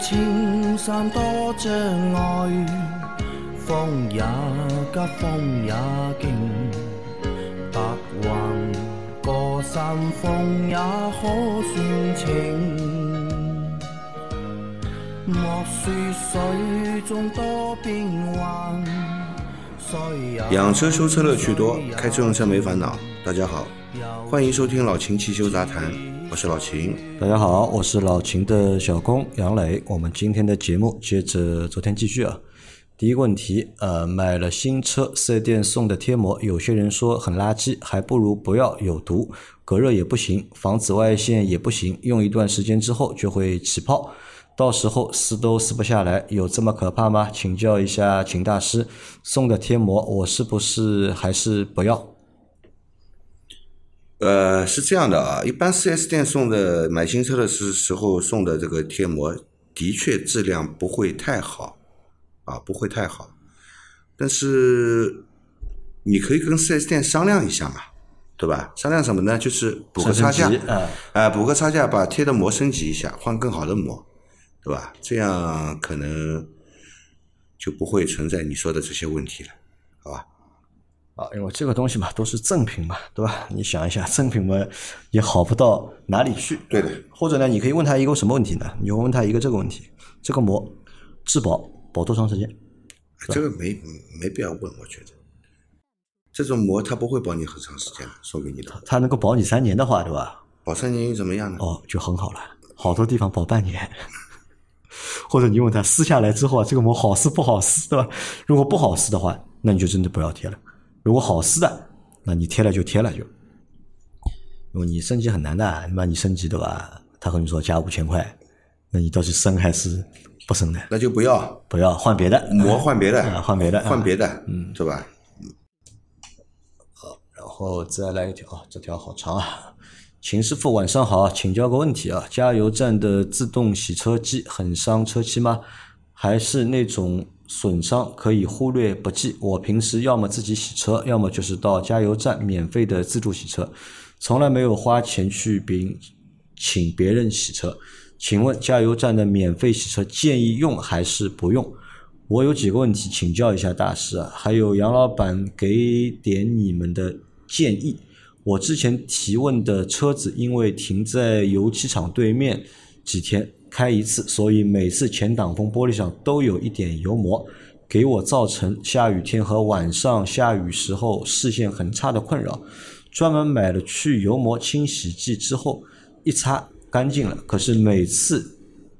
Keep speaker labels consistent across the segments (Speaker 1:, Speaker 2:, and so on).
Speaker 1: 青山多障碍，风也急，风也劲，白云过山峰也可算情。莫说水中多变幻，
Speaker 2: 养车修车乐趣多，开车用车没烦恼。大家好，欢迎收听老秦汽修杂谈，我是老秦。
Speaker 3: 大家好，我是老秦的小工杨磊。我们今天的节目接着昨天继续啊。第一个问题，呃，买了新车，四 S 店送的贴膜，有些人说很垃圾，还不如不要，有毒，隔热也不行，防紫外线也不行，用一段时间之后就会起泡，到时候撕都撕不下来，有这么可怕吗？请教一下秦大师，送的贴膜我是不是还是不要？
Speaker 2: 呃，是这样的啊，一般 4S 店送的买新车的时时候送的这个贴膜，的确质量不会太好，啊，不会太好。但是你可以跟 4S 店商量一下嘛，对吧？商量什么呢？就是补个差价
Speaker 3: 升级，嗯
Speaker 2: 哎、补个差价，把贴的膜升级一下，换更好的膜，对吧？这样可能就不会存在你说的这些问题了，好吧？
Speaker 3: 啊，因为这个东西嘛，都是赠品嘛，对吧？你想一下，赠品嘛也好不到哪里去。
Speaker 2: 对的。
Speaker 3: 或者呢，你可以问他一个什么问题呢？你问他一个这个问题：这个膜质保保多长时间？
Speaker 2: 这个没没必要问，我觉得这种膜它不会保你很长时间的，送给你的。
Speaker 3: 它能够保你三年的话，对吧？
Speaker 2: 保三年又怎么样呢？
Speaker 3: 哦，就很好了。好多地方保半年。或者你问他撕下来之后啊，这个膜好撕不好撕，对吧？如果不好撕的话，那你就真的不要贴了。如果好撕的，那你贴了就贴了就。因为你升级很难的，你把你升级对吧？他和你说加五千块，那你到底升还是不升呢？
Speaker 2: 那就不要
Speaker 3: 不要换别的
Speaker 2: 膜换别的，
Speaker 3: 啊换别的
Speaker 2: 换别的，嗯，对吧？
Speaker 3: 好然后再来一条啊，这条好长啊。秦师傅晚上好，请教个问题啊，加油站的自动洗车机很伤车漆吗？还是那种损伤可以忽略不计？我平时要么自己洗车，要么就是到加油站免费的自助洗车，从来没有花钱去别请别人洗车。请问加油站的免费洗车建议用还是不用？我有几个问题请教一下大师啊，还有杨老板给点你们的建议。我之前提问的车子因为停在油漆厂对面几天开一次，所以每次前挡风玻璃上都有一点油膜，给我造成下雨天和晚上下雨时候视线很差的困扰。专门买了去油膜清洗剂之后，一擦干净了，可是每次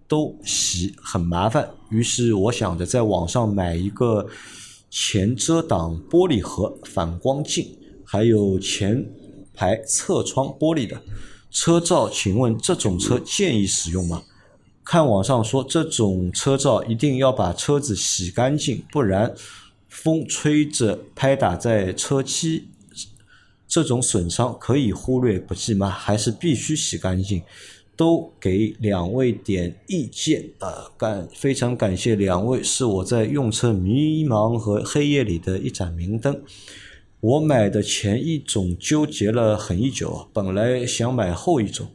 Speaker 3: 都洗很麻烦，于是我想着在网上买一个前遮挡玻璃盒、反光镜，还有前排侧窗玻璃的车罩，请问这种车建议使用吗？看网上说这种车罩一定要把车子洗干净，不然风吹着拍打在车漆这种损伤可以忽略不计吗？还是必须洗干净？都给两位点意见啊！感非常感谢两位，是我在用车迷茫和黑夜里的一盏明灯。我买的前一种纠结了很一久，本来想买后一种，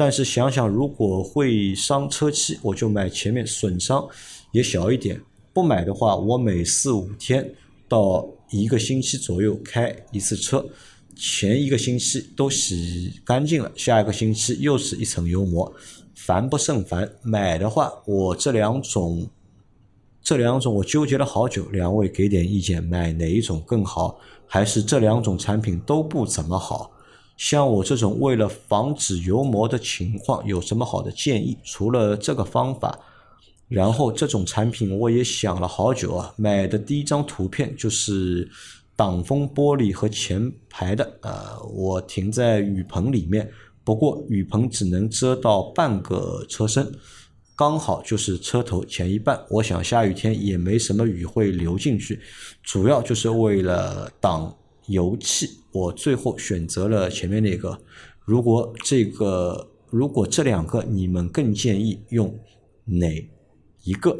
Speaker 3: 但是想想如果会伤车漆，我就买前面损伤也小一点。不买的话，我每四五天到一个星期左右开一次车，前一个星期都洗干净了，下一个星期又是一层油膜，烦不胜烦。买的话，我这两种这两种我纠结了好久，两位给点意见，买哪一种更好？还是这两种产品都不怎么好？像我这种为了防止油膜的情况，有什么好的建议？除了这个方法，然后这种产品我也想了好久啊，买的第一张图片就是挡风玻璃和前排的，呃，我停在雨棚里面，不过雨棚只能遮到半个车身。刚好就是车头前一半，我想下雨天也没什么雨会流进去，主要就是为了挡油气。我最后选择了前面那个。如果这个，如果这两个你们更建议用哪一个？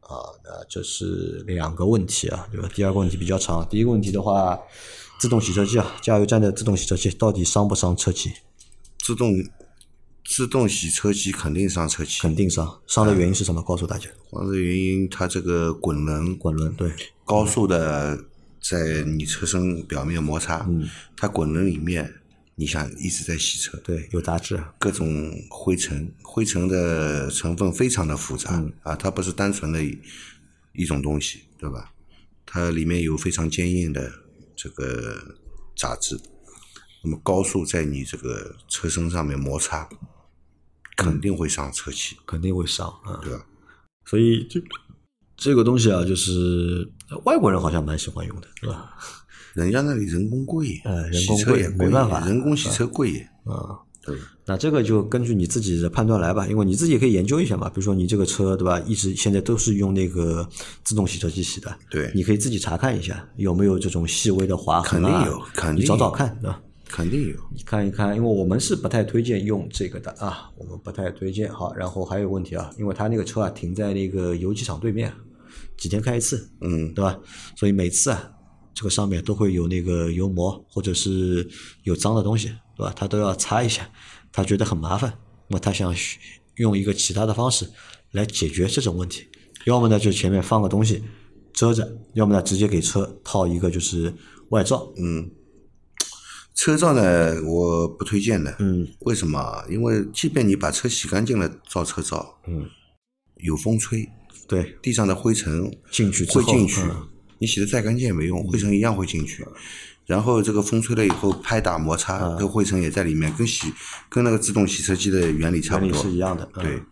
Speaker 3: 啊，那这是两个问题啊，对吧？第二个问题比较长，第一个问题的话，自动洗车机啊，加油站的自动洗车机到底伤不伤车漆？
Speaker 2: 自动自动洗车机肯定伤车漆，
Speaker 3: 肯定伤，伤的原因是什么？告诉大家，
Speaker 2: 伤的原因它这个滚轮
Speaker 3: 滚轮对，
Speaker 2: 高速的在你车身表面摩擦，
Speaker 3: 嗯
Speaker 2: 它滚轮里面你想一直在洗车，
Speaker 3: 对，有杂质，
Speaker 2: 各种灰尘，灰尘的成分非常的复杂、
Speaker 3: 嗯
Speaker 2: 啊，它不是单纯的一一种东西，对吧？它里面有非常坚硬的这个杂质，那么高速在你这个车身上面摩擦，肯定会伤车漆，
Speaker 3: 肯定会伤啊。
Speaker 2: 对吧？
Speaker 3: 所以这这个东西啊，就是外国人好像蛮喜欢用的，是吧？
Speaker 2: 人家那里人工贵，
Speaker 3: 呃人工贵没办法
Speaker 2: 人工洗车贵，
Speaker 3: 啊，
Speaker 2: 对？
Speaker 3: 那这个就根据你自己的判断来吧，因为你自己也可以研究一下嘛。比如说你这个车对吧，一直现在都是用那个自动洗车机洗的，
Speaker 2: 对
Speaker 3: 你可以自己查看一下有没有这种细微的划痕啊，
Speaker 2: 肯定有肯定
Speaker 3: 你找找看对吧？
Speaker 2: 肯定有。
Speaker 3: 你看一看，因为我们是不太推荐用这个的啊，我们不太推荐。好，然后还有问题啊，因为他那个车啊停在那个油漆厂对面，几天开一次，
Speaker 2: 嗯，
Speaker 3: 对吧？所以每次啊，这个上面都会有那个油膜或者是有脏的东西，对吧？他都要擦一下，他觉得很麻烦，那么他想用一个其他的方式来解决这种问题，要么呢就前面放个东西遮着，要么呢直接给车套一个就是外罩，
Speaker 2: 嗯，车罩呢，我不推荐的。
Speaker 3: 嗯，
Speaker 2: 为什么啊？因为即便你把车洗干净了，罩车罩，
Speaker 3: 嗯，
Speaker 2: 有风吹，
Speaker 3: 对，
Speaker 2: 地上的灰尘
Speaker 3: 进去
Speaker 2: 会进去
Speaker 3: 嗯。
Speaker 2: 你洗的再干净也没用，灰尘一样会进去。然后这个风吹了以后，拍打摩擦，
Speaker 3: 嗯。
Speaker 2: 这个灰尘也在里面，跟洗跟那个自动洗车机的原理差不
Speaker 3: 原理
Speaker 2: 多，
Speaker 3: 是一样的，嗯。
Speaker 2: 对，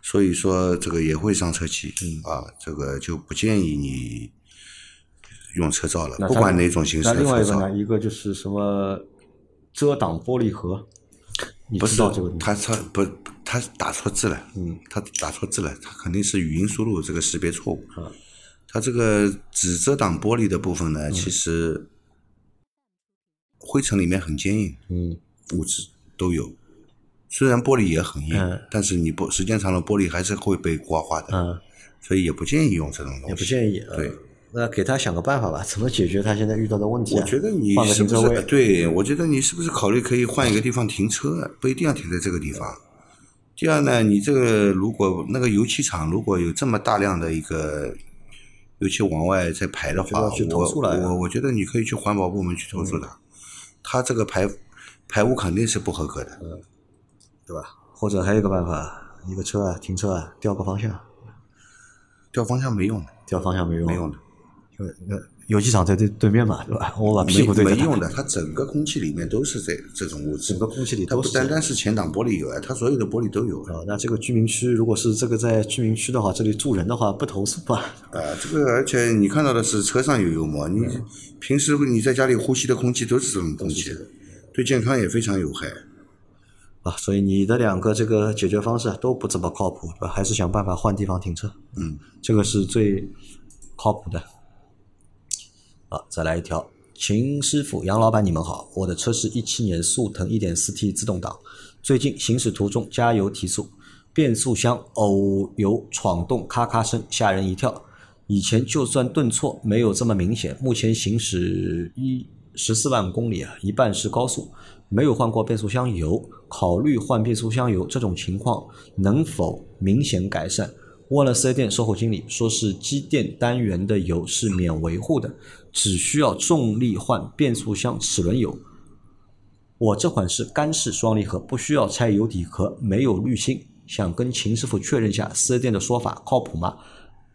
Speaker 2: 所以说这个也会上车漆，啊，这个就不建议你用车罩了，不管哪种形式的车罩。
Speaker 3: 另外一个呢，一个就是什么遮挡玻璃盒，你
Speaker 2: 不
Speaker 3: 知道这个东西
Speaker 2: 他他不他打错字了，
Speaker 3: 嗯，
Speaker 2: 他打错字了，他肯定是语音输入这个识别错误。
Speaker 3: 啊
Speaker 2: 它这个只遮挡玻璃的部分
Speaker 3: 嗯
Speaker 2: 呢，其实灰尘里面很坚硬，
Speaker 3: 嗯
Speaker 2: 物质都有。虽然玻璃也很硬，
Speaker 3: 嗯
Speaker 2: 但是你不时间长了，玻璃还是会被刮花的，
Speaker 3: 嗯，
Speaker 2: 所以也不建议用这种东西。
Speaker 3: 也不建议。
Speaker 2: 对
Speaker 3: 嗯，那给他想个办法吧，怎么解决他现在遇到的问题啊？
Speaker 2: 我觉得你是不是？对，我觉得你是不是考虑可以换一个地方停车？不一定要停在这个地方。第二呢，你这个如果那个油漆厂如果有这么大量的一个油漆往外在排的话，
Speaker 3: 就要去投诉了
Speaker 2: 我我我觉得你可以去环保部门去投诉他，他这个排排污肯定是不合格的。
Speaker 3: 对吧？或者还有一个办法，一个车啊，停车啊，调个方向，
Speaker 2: 调方向没用的，
Speaker 3: 调方向没用，
Speaker 2: 没用的，
Speaker 3: 因为那油机厂在对对面嘛，对吧？我把屁股对着它
Speaker 2: 没没用的，它整个空气里面都是这这种物质，
Speaker 3: 整个空气里
Speaker 2: 它不。单单是前挡玻璃有啊，它所有的玻璃都有啊。
Speaker 3: 啊，那这个居民区如果是这个在居民区的话，这里住人的话不投诉吧？
Speaker 2: 啊，这个而且你看到的是车上有油膜，你平时你在家里呼吸的空气都是这种空气，对健康也非常有害。
Speaker 3: 啊，所以你的两个这个解决方式啊都不怎么靠谱，还是想办法换地方停车，
Speaker 2: 嗯，
Speaker 3: 这个是最靠谱的。啊，再来一条，秦师傅、杨老板，你们好，我的车是一七年速腾 1.4T 自动挡，最近行驶途中加油提速，变速箱偶有闯动咔咔声，吓人一跳。以前就算顿挫没有这么明显，目前行驶一十四万公里啊，一半是高速，没有换过变速箱油，考虑换变速箱油，这种情况能否明显改善？问了四 S 店售后经理，说是机电单元的油是免维护的，只需要重力换变速箱齿轮油。我这款是干式双离合，不需要拆油底壳，没有滤芯。想跟秦师傅确认一下四 S 店的说法靠谱吗？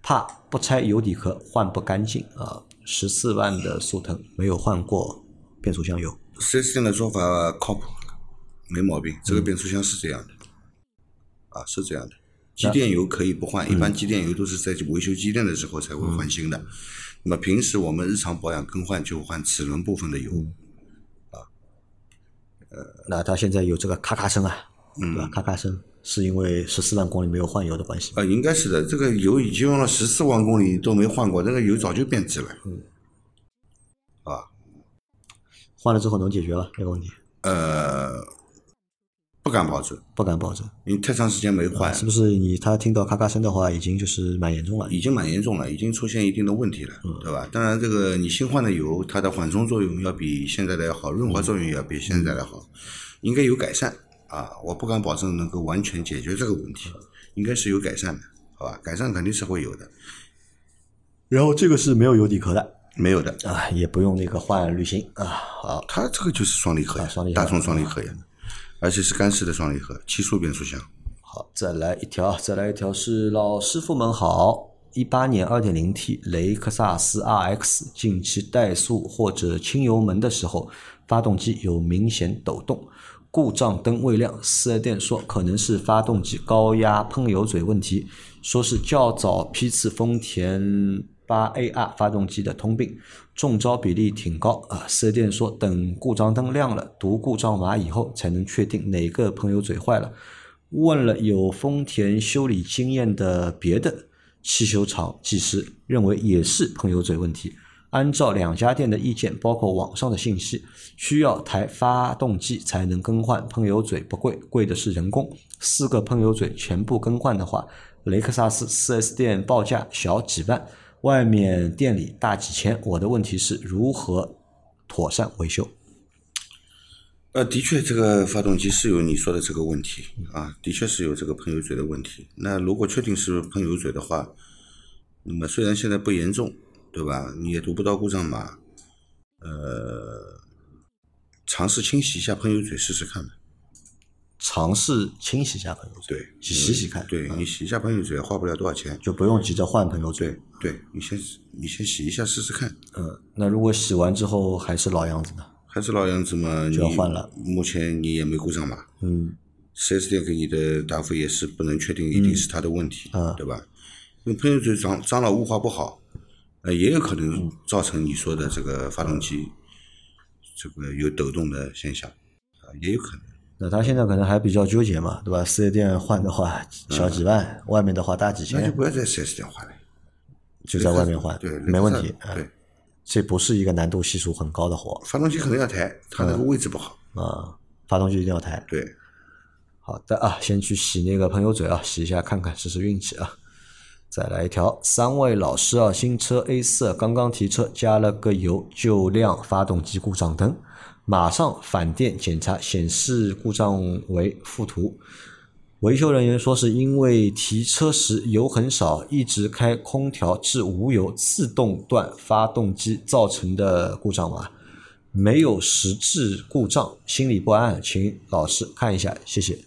Speaker 3: 怕不拆油底壳换不干净啊！十四万的速腾没有换过变速箱油，
Speaker 2: 四 S 店的说法靠谱，没毛病。这个变速箱是这样的，啊，是这样的。机电油可以不换，一般机电油都是在维修机电的时候才会换新的。那么平时我们日常保养更换就换齿轮部分的油。
Speaker 3: 啊，呃那他现在有这个咔咔声啊，
Speaker 2: 嗯
Speaker 3: 对吧？咔咔声是因为十四万公里没有换油的关系吗。
Speaker 2: 啊，应该是的。这个油已经用了十四万公里都没换过，这个油早就变质了。啊，
Speaker 3: 换了之后能解决了这个问题？
Speaker 2: 呃，不敢保证，
Speaker 3: 不敢保证，
Speaker 2: 因为太长时间没换，
Speaker 3: 是不是你他听到咔咔声的话，已经就是蛮严重了？
Speaker 2: 已经蛮严重了，已经出现一定的问题了，对吧？当然，这个你新换的油，它的缓冲作用要比现在的要好，润滑作用也要比现在的好，应该有改善。啊，我不敢保证能够完全解决这个问题，应该是有改善的，好吧？改善肯定是会有的，
Speaker 3: 然后这个是没有油底壳的。
Speaker 2: 没有的，
Speaker 3: 啊，也不用那个换滤芯。啊。好，
Speaker 2: 它这个就是双离合呀
Speaker 3: 啊双离，合。
Speaker 2: 大众双离合呀，而且是干式的双离合，七速变速箱。
Speaker 3: 好，再来一条，再来一条是老师傅们好。一八年二点零 T 雷克萨斯 RX 近期怠速或者轻油门的时候，发动机有明显抖动，故障灯未亮。四 S 店说可能是发动机高压喷油嘴问题，说是较早批次丰田八 AR 发动机的通病，中招比例挺高啊。四 S 店说等故障灯亮了，读故障码以后才能确定哪个喷油嘴坏了。问了有丰田修理经验的别的汽修厂技师，认为也是喷油嘴问题。按照两家店的意见，包括网上的信息，需要台发动机才能更换喷油嘴，不贵，贵的是人工。四个喷油嘴全部更换的话，雷克萨斯 4S 店报价小几万，外面店里大几千。我的问题是如何妥善维修？
Speaker 2: 呃，的确，这个发动机是有你说的这个问题啊，的确是有这个喷油嘴的问题。那如果确定是喷油嘴的话，那么虽然现在不严重，对吧？你也读不到故障码，呃，尝试清洗一下喷油嘴试试看吧。
Speaker 3: 尝试清洗一下喷油嘴，
Speaker 2: 对，
Speaker 3: 洗洗洗看，
Speaker 2: 对你洗一下喷油嘴，花不了多少钱。
Speaker 3: 就不用急着换喷油嘴。
Speaker 2: 对你先你先洗一下试试看，
Speaker 3: 嗯，那如果洗完之后还是老样子呢？
Speaker 2: 还是老样子嘛，
Speaker 3: 就要换了
Speaker 2: 目前你也没故障嘛，
Speaker 3: 嗯，
Speaker 2: 四 S 店给你的答复也是不能确定一定是他的问题，
Speaker 3: 嗯
Speaker 2: 对吧？因为喷油嘴脏脏了，雾化不好，呃，也有可能造成你说的这个发动机这个有抖动的现象，啊，也有可能。
Speaker 3: 那他现在可能还比较纠结嘛，对吧？四 S 店换的话小几万，外面的话大几千，
Speaker 2: 那就不要在四 S 店换了，
Speaker 3: 就在外面换，
Speaker 2: 对，
Speaker 3: 没问题。啊
Speaker 2: 对，
Speaker 3: 这不是一个难度系数很高的活
Speaker 2: 发动机可能要抬，它那个位置不好，
Speaker 3: 啊，发动机一定要抬。
Speaker 2: 对，
Speaker 3: 好的啊，先去洗那个喷油嘴啊，洗一下看看，试试运气啊。再来一条，三位老师啊，新车 A 四刚刚提车，加了个油就亮发动机故障灯，马上返店检查，显示故障为附图。维修人员说是因为提车时油很少，一直开空调至无油自动断发动机造成的故障吧，没有实质故障，心里不安，请老师看一下，谢谢。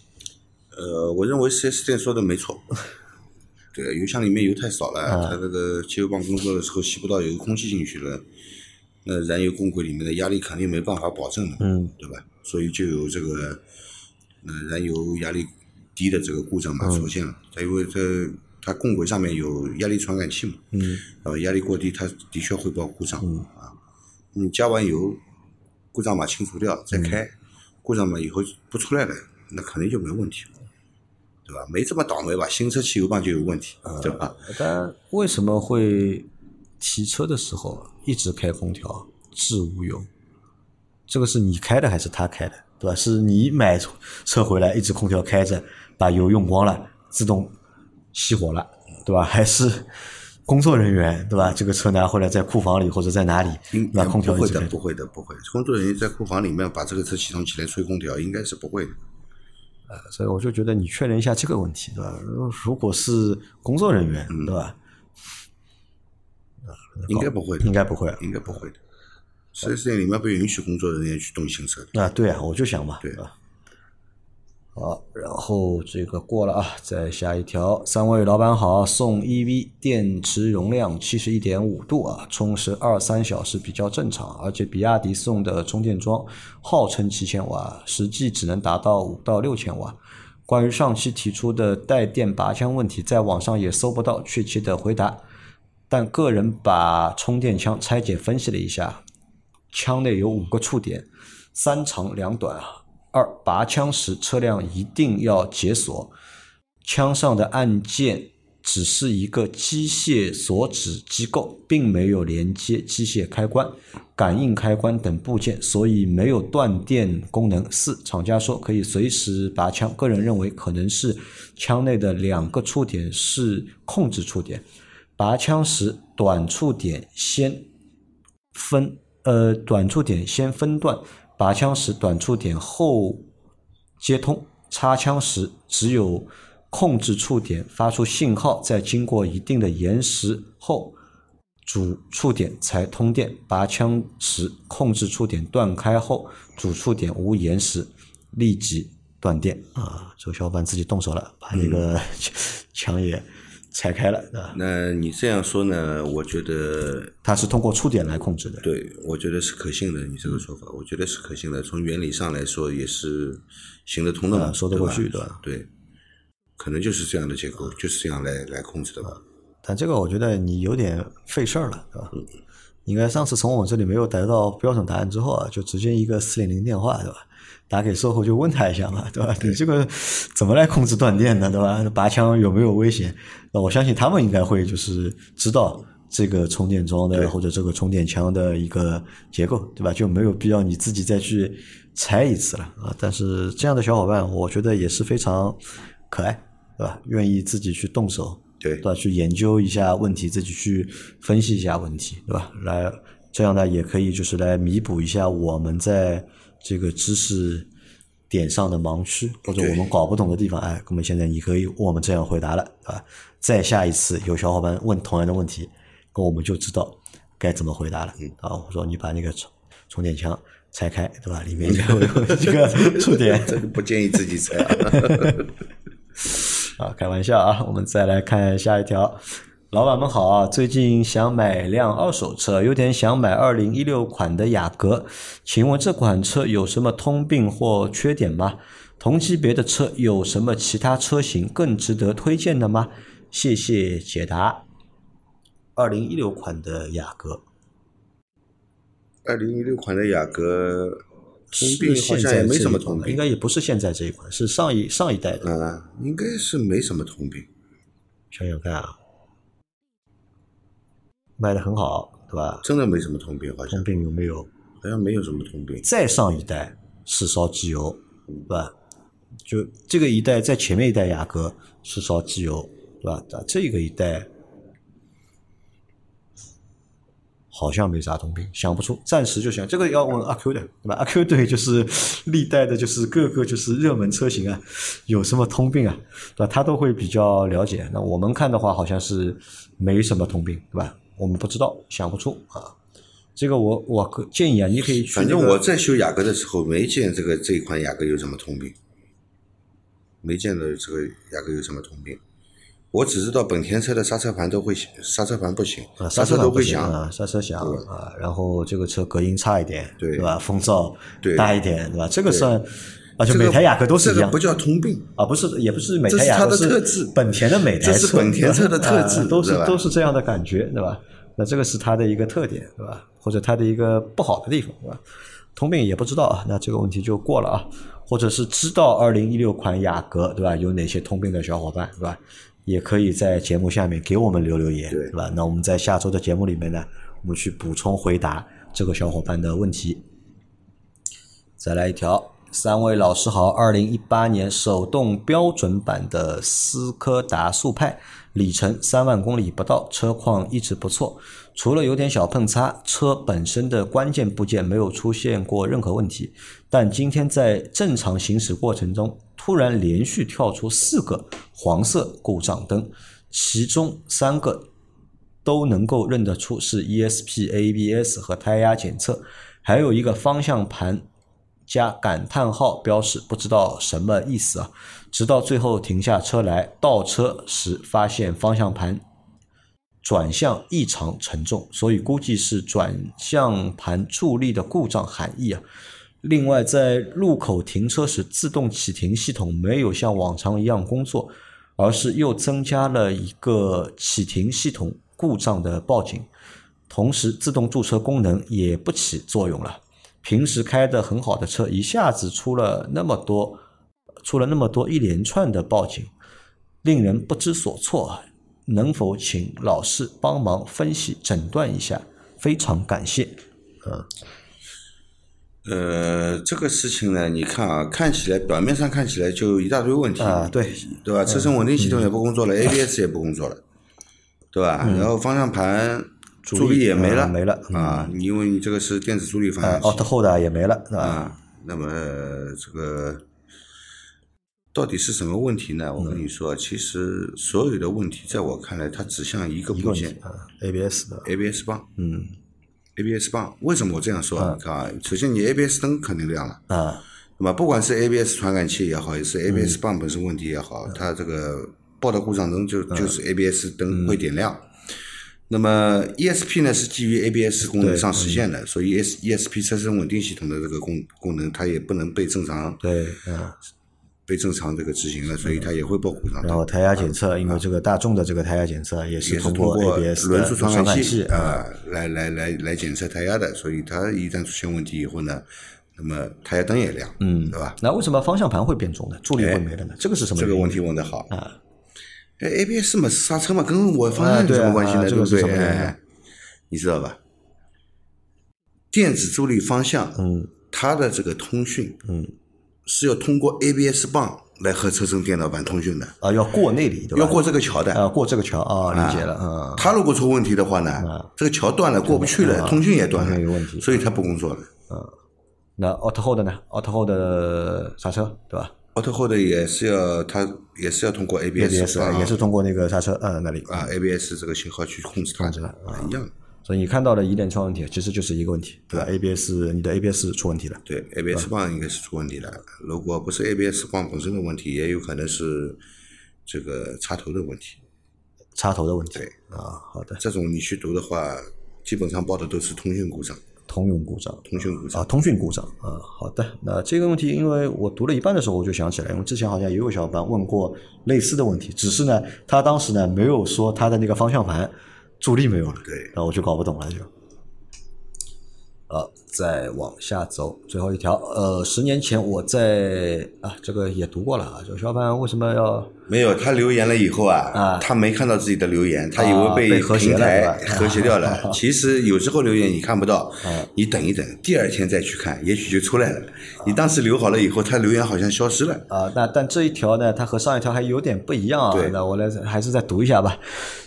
Speaker 2: 呃，我认为四 S 店说的没错。对，油箱里面油太少了，
Speaker 3: 啊
Speaker 2: 它这个汽油泵工作的时候吸不到油，空气进去了，那燃油供轨里面的压力肯定没办法保证的，
Speaker 3: 嗯，
Speaker 2: 对吧？所以就有这个呃燃油压力低的这个故障码出现了。它因为它它供轨上面有压力传感器嘛，
Speaker 3: 嗯，
Speaker 2: 呃，压力过低，它的确会报故障、啊。你加完油，故障码清除掉再开，故障码以后不出来了，那肯定就没问题了。对吧？没这么倒霉吧？新车汽油泵就有问题，对吧？
Speaker 3: 但为什么会提车的时候一直开空调至无油？这个是你开的还是他开的？对吧？是你买车回来一直空调开着，把油用光了，自动熄火了，对吧？还是工作人员对吧？这个车拿回来在库房里或者在哪里
Speaker 2: 应，
Speaker 3: 把空调
Speaker 2: 不会的，
Speaker 3: 一直开
Speaker 2: 不会的，不会。工作人员在库房里面把这个车启动起来吹空调，应该是不会的。
Speaker 3: 呃所以我就觉得你确认一下这个问题，对吧？如果是工作人员，对吧？
Speaker 2: 应该不会的，
Speaker 3: 应该不会。
Speaker 2: 应该不会的。四 S 店里面不允许工作人员去动新车的。
Speaker 3: 啊，对啊，我就想嘛，
Speaker 2: 对
Speaker 3: 吧？好，然后这个过了啊，再下一条，三位老板好，送 EV 电池容量七十一点五度啊，充十二三小时比较正常，而且比亚迪送的充电桩号称七千瓦，实际只能达到五到六千瓦。关于上期提出的带电拔枪问题，在网上也搜不到确切的回答，但个人把充电枪拆解分析了一下，枪内有五个触点，三长两短啊。二，拔枪时车辆一定要解锁，枪上的按键只是一个机械锁止机构，并没有连接机械开关、感应开关等部件，所以没有断电功能。四，厂家说可以随时拔枪，个人认为可能是枪内的两个触点是控制触点，拔枪时短触点先分呃短触点先分段，拔枪时短触点后接通插枪时只有控制触点发出信号，在经过一定的延时后，主触点才通电。拔枪时控制触点断开后，主触点无延时，立即断电。啊，这个小伙伴自己动手了，把那个枪也拆开了，对吧？
Speaker 2: 那你这样说呢？我觉得
Speaker 3: 它是通过触点来控制的。
Speaker 2: 对，我觉得是可信的。你这个说法，我觉得是可信的。从原理上来说，也是行得通的嘛，
Speaker 3: 啊说得过去
Speaker 2: 对
Speaker 3: 对吧？
Speaker 2: 对，可能就是这样的结构，就是这样来来控制的吧。
Speaker 3: 但这个我觉得你有点费事儿了，对吧？应该上次从我这里没有得到标准答案之后啊，就直接一个四零零电话，对吧？打给售后就问他一下嘛，对吧？你这个怎么来控制断电呢，对吧？拔枪有没有危险？那我相信他们应该会就是知道这个充电桩的或者这个充电枪的一个结构，对吧？就没有必要你自己再去拆一次了啊。但是这样的小伙伴，我觉得也是非常可爱，对吧？愿意自己去动手，
Speaker 2: 对
Speaker 3: 对吧？去研究一下问题，自己去分析一下问题，对吧？来，这样呢也可以就是来弥补一下我们在这个知识点上的盲区，或者我们搞不懂的地方。哎，那么现在你可以我们这样回答了，对吧？再下一次有小伙伴问同样的问题，那我们就知道该怎么回答了。啊，我说你把那个充充电枪拆开，对吧？里面有有这个 触点，
Speaker 2: 这个不建议自己拆啊。
Speaker 3: 啊，开玩笑啊！我们再来看下一条。老板们好啊，最近想买辆二手车，有点想买二零一六款的雅阁，请问这款车有什么通病或缺点吗？同级别的车有什么其他车型更值得推荐的吗？谢谢解答。二零一六款的雅阁，
Speaker 2: 二零一六款的雅阁通
Speaker 3: 是
Speaker 2: 病好
Speaker 3: 现在
Speaker 2: 像也没什么通病
Speaker 3: 应该也不是现在这一款，是上一上一代的。
Speaker 2: 啊，应该是没什么通病。
Speaker 3: 想想看啊，卖的很好，对吧？
Speaker 2: 真的没什么通病，好像
Speaker 3: 通病有没有？
Speaker 2: 好像没有什么通病。
Speaker 3: 再上一代是烧机油，对吧？就这个一代在前面一代雅阁是烧机油，对吧？但这个一代好像没啥通病，想不出，暂时就想这个要问阿 Q 的，对吧？阿 Q 对就是历代的，就是各个就是热门车型啊，有什么通病啊，对吧？他都会比较了解。那我们看的话，好像是没什么通病，对吧？我们不知道，想不出啊。这个我我建议啊，你可以去、
Speaker 2: 反正我在修雅阁的时候，没见这个这一款雅阁有什么通病，没见到这个雅阁有什么通病。我只知道本田车的刹车盘都会刹车盘不行，
Speaker 3: 啊，
Speaker 2: 刹车都会响。
Speaker 3: 啊，刹车响啊，然后这个车隔音差一点，
Speaker 2: 对
Speaker 3: 吧？风噪
Speaker 2: 对
Speaker 3: 大一点，对吧？这个算，而且
Speaker 2: 这个
Speaker 3: 每台雅阁都是一样
Speaker 2: 这个不叫通病，
Speaker 3: 啊，不是，也不是每
Speaker 2: 这是它的
Speaker 3: 台雅阁是
Speaker 2: 特质
Speaker 3: 本田的
Speaker 2: 这是，本田车的特质
Speaker 3: 啊都是都是这样的感觉，对吧？那这个是它的一个特点，对吧？或者它的一个不好的地方，对吧？通病也不知道啊，那这个问题就过了啊。或者是知道二零一六款雅阁，对吧？有哪些通病的小伙伴，对吧？也可以在节目下面给我们留留言，
Speaker 2: 对
Speaker 3: 吧？那我们在下周的节目里面呢，我们去补充回答这个小伙伴的问题。再来一条，三位老师好，二零一八年手动标准版的斯柯达速派，里程三万公里不到，车况一直不错，除了有点小碰擦，车本身的关键部件没有出现过任何问题。但今天在正常行驶过程中，突然连续跳出四个黄色故障灯，其中三个都能够认得出是 ESP、ABS 和胎压检测，还有一个方向盘加感叹号标识，不知道什么意思啊。直到最后停下车来倒车时，发现方向盘转向异常沉重，所以估计是转向盘助力的故障含义啊。另外，在路口停车时，自动启停系统没有像往常一样工作，而是又增加了一个启停系统故障的报警，同时自动驻车功能也不起作用了。平时开的很好的车，一下子出了那么多，出了那么多一连串的报警，令人不知所措。能否请老师帮忙分析诊断一下？非常感谢。
Speaker 2: 呃，这个事情呢，你看啊，看起来表面上看起来就一大堆问题
Speaker 3: 啊对
Speaker 2: 对吧？车身稳定系统也不工作了，ABS 也不工作了，对吧？然后方向盘助力也没了，
Speaker 3: 嗯没了嗯。
Speaker 2: 啊，因为你这个是电子助力方
Speaker 3: 呃
Speaker 2: 向器
Speaker 3: ，Auto Hold 也没了，是吧？
Speaker 2: 啊，那么这个到底是什么问题呢？我跟你说，其实所有的问题，在我看来，它指向一个部件
Speaker 3: 啊，ABS 的
Speaker 2: ，，ABS 棒
Speaker 3: 嗯
Speaker 2: ，ABS 棒。为什么我这样说？你看啊，首先你 ABS 灯肯定亮了，
Speaker 3: 啊，
Speaker 2: 那么不管是 ABS 传感器也好，也是 ABS 棒本身问题也好，它这个报的故障灯就就是 ABS 灯会点亮。那么 ESP 呢是基于 ABS 功能上实现的，所以 S ESP 车身稳定系统的这个功功能，它也不能被正常
Speaker 3: 对，嗯，
Speaker 2: 被正常这个执行了，所以它也会报故障灯。
Speaker 3: 然后胎压检测，因为这个大众的这个胎压检测也是通过 ABS
Speaker 2: 轮速
Speaker 3: 传
Speaker 2: 感
Speaker 3: 器
Speaker 2: 啊、来来来来检测胎压的，所以它一旦出现问题以后呢，那么胎压灯也亮，嗯，对吧？
Speaker 3: 那为什么方向盘会变重呢？助力会没了呢？这个是什么？
Speaker 2: 这个问题问得好
Speaker 3: 啊。
Speaker 2: 哎，ABS 嘛，刹车嘛，跟我方向有什么关系呢？对不对？你知道吧？电子助力方向，
Speaker 3: 嗯，
Speaker 2: 它的这个通讯，
Speaker 3: 嗯，
Speaker 2: 是要通过 ABS 棒来和车身电脑板通讯的，
Speaker 3: 啊，要过那里对吧？
Speaker 2: 要过这个桥的。
Speaker 3: 啊，过这个桥啊，理解了，嗯，
Speaker 2: 它如果出问题的话呢，这个桥断了，过不去了，通讯也断
Speaker 3: 了有问题，
Speaker 2: 所以它不工作了。
Speaker 3: 嗯那 auto hold 呢？auto hold 的刹车对吧
Speaker 2: auto hold 也是要它也是要通过
Speaker 3: ABS？ABS
Speaker 2: 棒
Speaker 3: 也是通过那个刹车呃那里，
Speaker 2: 啊 ABS 这个信号去控制它的啊一样的。
Speaker 3: 所以你看到的一连串问题，其实就是一个问题，对吧？ABS 你的 ABS 出问题了，
Speaker 2: 对，ABS 棒应该是出问题了。如果不是 ABS 棒本身的问题，也有可能是这个插头的问题。
Speaker 3: 插头的问题
Speaker 2: 对
Speaker 3: 啊。好的，
Speaker 2: 这种你去读的话，基本上报的都是通讯故障。
Speaker 3: 通用故障。
Speaker 2: 通讯故障
Speaker 3: 啊，通讯故障啊，好的。那这个问题，因为我读了一半的时候，我就想起来，因为之前好像也有小伙伴问过类似的问题，只是呢，他当时呢没有说他的那个方向盘助力没有了，
Speaker 2: 对
Speaker 3: 那我就搞不懂了就。呃，再往下走，最后一条，呃，十年前我在啊，这个也读过了啊，这个小伙伴为什么要
Speaker 2: 没有，他留言了以后啊，
Speaker 3: 啊
Speaker 2: 他没看到自己的留言，他以
Speaker 3: 啊
Speaker 2: 为
Speaker 3: 被和谐
Speaker 2: 平台
Speaker 3: 了
Speaker 2: 和谐掉了。其实有时候留言你看不到
Speaker 3: 啊，
Speaker 2: 你等一等，第二天再去看，也许就出来了。你当时留好了以后，他留言好像消失了。
Speaker 3: 啊，那但这一条呢，它和上一条还有点不一样啊
Speaker 2: 对。
Speaker 3: 那我来还是再读一下吧。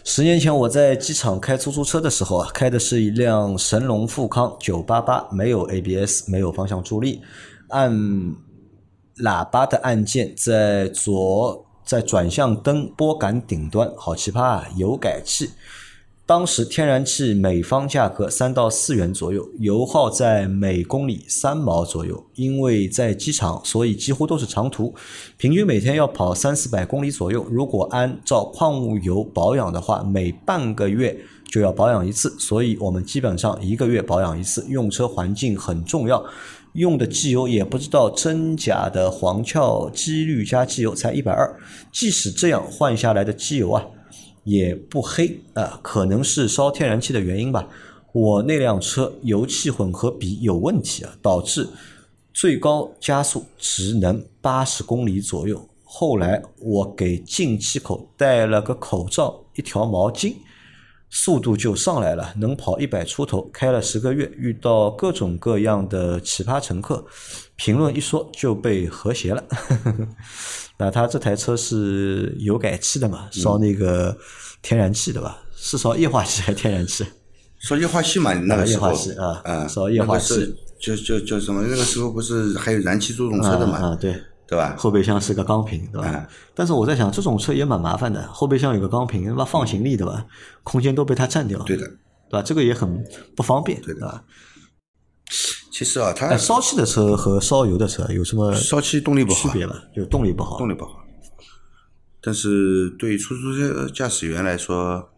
Speaker 3: 十年前我在机场开出租车的时候啊，开的是一辆神龙富康九八八，没有 ABS，没有方向助力，按喇叭的按键在左在转向灯拨杆顶端，好奇葩啊！油改气。当时天然气每方价格三到四元左右，油耗在每公里三毛左右。因为在机场，所以几乎都是长途，平均每天要跑三四百公里左右。如果按照矿物油保养的话，每半个月就要保养一次，所以我们基本上一个月保养一次。用车环境很重要，用的机油也不知道真假的黄壳机滤加机油才一百二，即使这样换下来的机油啊。也不黑啊、可能是烧天然气的原因吧。我那辆车油气混合比有问题啊，导致最高加速只能八十公里左右。后来我给进气口戴了个口罩，一条毛巾，速度就上来了，能跑一百出头。开了十个月，遇到各种各样的奇葩乘客，评论一说就被和谐了。那他这台车是油改气的嘛？烧那个天然气的吧？是烧液化气还是天然气？
Speaker 2: 烧液化气嘛，那个时候
Speaker 3: 液化气啊
Speaker 2: 啊，
Speaker 3: 烧液化气
Speaker 2: 就就就什么？那个时候不是还有燃气助动车的
Speaker 3: 啊
Speaker 2: 嘛，
Speaker 3: 啊，对，
Speaker 2: 对吧？
Speaker 3: 后备箱是个钢瓶，对吧？
Speaker 2: 嗯
Speaker 3: 但是我在想，这种车也蛮麻烦的，后备箱有个钢瓶，他妈放行李对吧？空间都被它占掉了，
Speaker 2: 对的，
Speaker 3: 对吧？这个也很不方便，对吧？
Speaker 2: 其实啊，它
Speaker 3: 哎，烧气的车和烧油的车有什么
Speaker 2: 烧气动力不好，
Speaker 3: 区别吗？就动力不好，
Speaker 2: 动力不好。但是对于出租车驾驶员来说，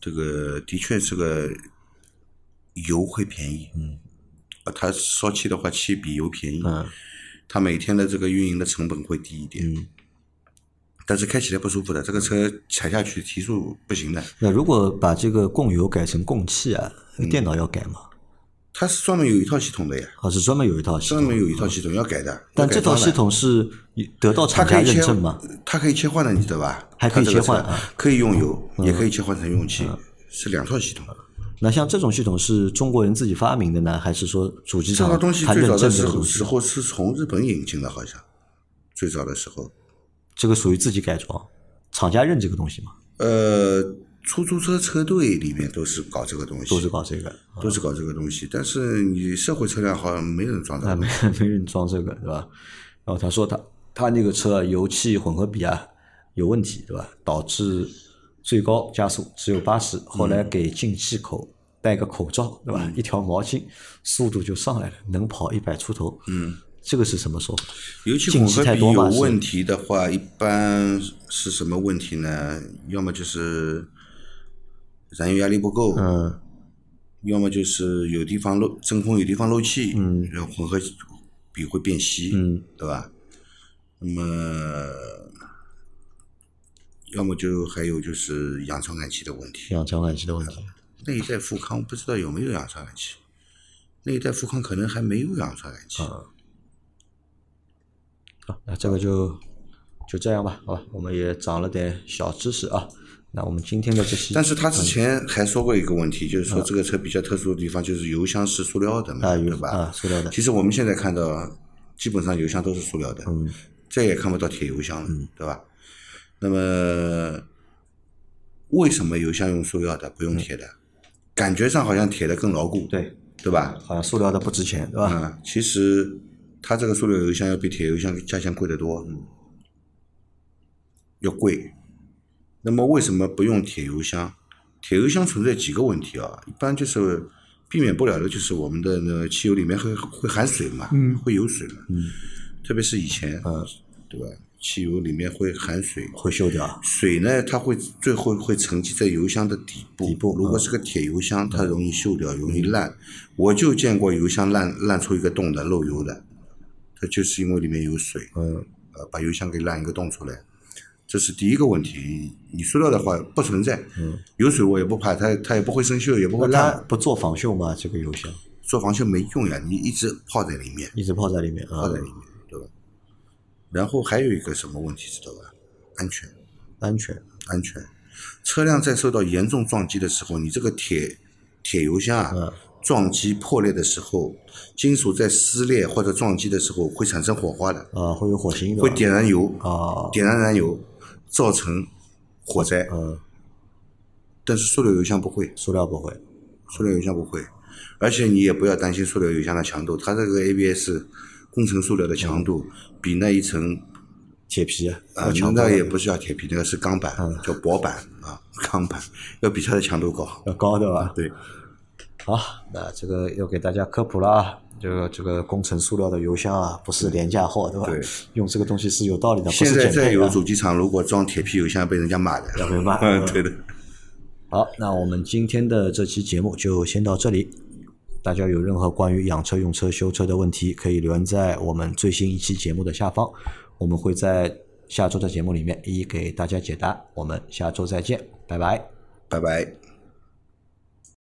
Speaker 2: 这个的确是个油会便宜。嗯，啊，他烧气的话，气比油便宜。
Speaker 3: 嗯，
Speaker 2: 他每天的这个运营的成本会低一点。
Speaker 3: 嗯，
Speaker 2: 但是开起来不舒服的，这个车踩下去提速不行的。
Speaker 3: 那如果把这个供油改成供气啊，那个电脑要改吗？
Speaker 2: 它是专门有一套系统的呀，
Speaker 3: 啊，是专门有一套系统，
Speaker 2: 专门有一套系统要改的。
Speaker 3: 但这套系统是得到厂家认证吗？？
Speaker 2: 它可以切换的，你知道吧？
Speaker 3: 还可以切换啊
Speaker 2: 可以用油，也可以切换成用气，是两套系统。
Speaker 3: 那像这种系统是中国人自己发明的呢，还是说主机厂
Speaker 2: 这个东西最早的时？候时候是从日本引进的，好像最早的时候，
Speaker 3: 这个属于自己改装，厂家认这个东西吗？
Speaker 2: 呃，出租车车队里面都是搞这个东西，
Speaker 3: 都是搞这个，
Speaker 2: 都是搞这个东西。但是你社会车辆好像没人装这
Speaker 3: 啊，
Speaker 2: 个东
Speaker 3: 没。没人装这个，对吧？然后他说他他那个车油气混合比啊有问题，对吧？导致最高加速只有八十，后来给进气口戴个口罩，对吧？一条毛巾，速度就上来了，能跑一百出头。
Speaker 2: 嗯，
Speaker 3: 这个是什么说法？
Speaker 2: 油气
Speaker 3: 进气
Speaker 2: 混合比
Speaker 3: 太多嘛是
Speaker 2: 有问题的话，一般是什么问题呢？要么就是燃油压力不够，
Speaker 3: 嗯
Speaker 2: 要么就是有地方漏真空有地方漏气，
Speaker 3: 嗯
Speaker 2: 然后混合比会变稀，
Speaker 3: 嗯
Speaker 2: 对吧？那么，要么就还有就是氧传感器的问题。
Speaker 3: 氧传感器的问题。
Speaker 2: 那一代富康不知道有没有氧传感器，那一代富康可能还没有氧传感器。
Speaker 3: 啊好，那这个就就这样吧，好吧，我们也长了点小知识啊。那我们今天的这些，
Speaker 2: 但是他之前还说过一个问题，就是说这个车比较特殊的地方就是油箱是塑料的嘛，
Speaker 3: 啊有
Speaker 2: 对吧？
Speaker 3: 啊塑料的
Speaker 2: 其实我们现在看到，基本上油箱都是塑料的，
Speaker 3: 嗯
Speaker 2: 再也看不到铁油箱了，对吧？那么为什么油箱用塑料的，不用铁的？感觉上好像铁的更牢固，
Speaker 3: 对，
Speaker 2: 对吧？
Speaker 3: 好像塑料的不值钱，对吧？
Speaker 2: 啊、其实它这个塑料油箱要比铁油箱价钱贵得多，要贵。那么为什么不用铁油箱？铁油箱存在几个问题啊，一般就是避免不了的，就是我们的那个汽油里面会会含水嘛，嗯，会有水嘛，嗯，特别是以前，
Speaker 3: 嗯，
Speaker 2: 对吧？汽油里面会含水，
Speaker 3: 会锈掉。
Speaker 2: 水呢，它会最后会沉积在油箱的底部。
Speaker 3: 底部嗯
Speaker 2: 如果是个铁油箱，它容易锈掉，容易烂。我就见过油箱烂烂出一个洞的，漏油的，它就是因为里面有水，
Speaker 3: 嗯
Speaker 2: 呃，把油箱给烂一个洞出来。这是第一个问题。你塑料的话不存在，
Speaker 3: 嗯，
Speaker 2: 有水我也不怕，它它也不会生锈，也不会烂。
Speaker 3: 不做防锈吗？这个油箱
Speaker 2: 做防锈没用呀，你一直泡在里面，
Speaker 3: 一直泡在里面啊
Speaker 2: 泡在，里面？然后还有一个什么问题知道吧？安全。
Speaker 3: 安全。
Speaker 2: 安全。车辆在受到严重撞击的时候，你这个铁铁油箱啊，
Speaker 3: 嗯
Speaker 2: 撞击破裂的时候，金属在撕裂或者撞击的时候会产生火花的，
Speaker 3: 啊，会有火星的。
Speaker 2: 会点燃油，
Speaker 3: 啊，
Speaker 2: 点燃燃油，造成火灾。
Speaker 3: 嗯，
Speaker 2: 但是塑料油箱不会，
Speaker 3: 塑料不会。
Speaker 2: 塑料油箱不会，而且你也不要担心塑料油箱的强度，它这个 ABS 工程塑料的强度比那一层
Speaker 3: 铁皮
Speaker 2: 啊
Speaker 3: 要，强多了
Speaker 2: 那也不是叫铁皮，那个是钢板，叫薄板啊，钢板要比它的强度高。
Speaker 3: 要高的吧？
Speaker 2: 对。
Speaker 3: 好，那这个要给大家科普了啊，这个这个工程塑料的油箱啊，不是廉价货，对吧？
Speaker 2: 对，
Speaker 3: 用这个东西是有道理的，不
Speaker 2: 现在再有。主机厂如果装铁皮油箱，被人家骂的。
Speaker 3: 要被骂
Speaker 2: 嗯，对的。
Speaker 3: 好，那我们今天的这期节目就先到这里。大家有任何关于养车、用车、修车的问题，可以留言在我们最新一期节目的下方，我们会在下周的节目里面一一给大家解答。我们下周再见，拜拜。
Speaker 2: 拜拜。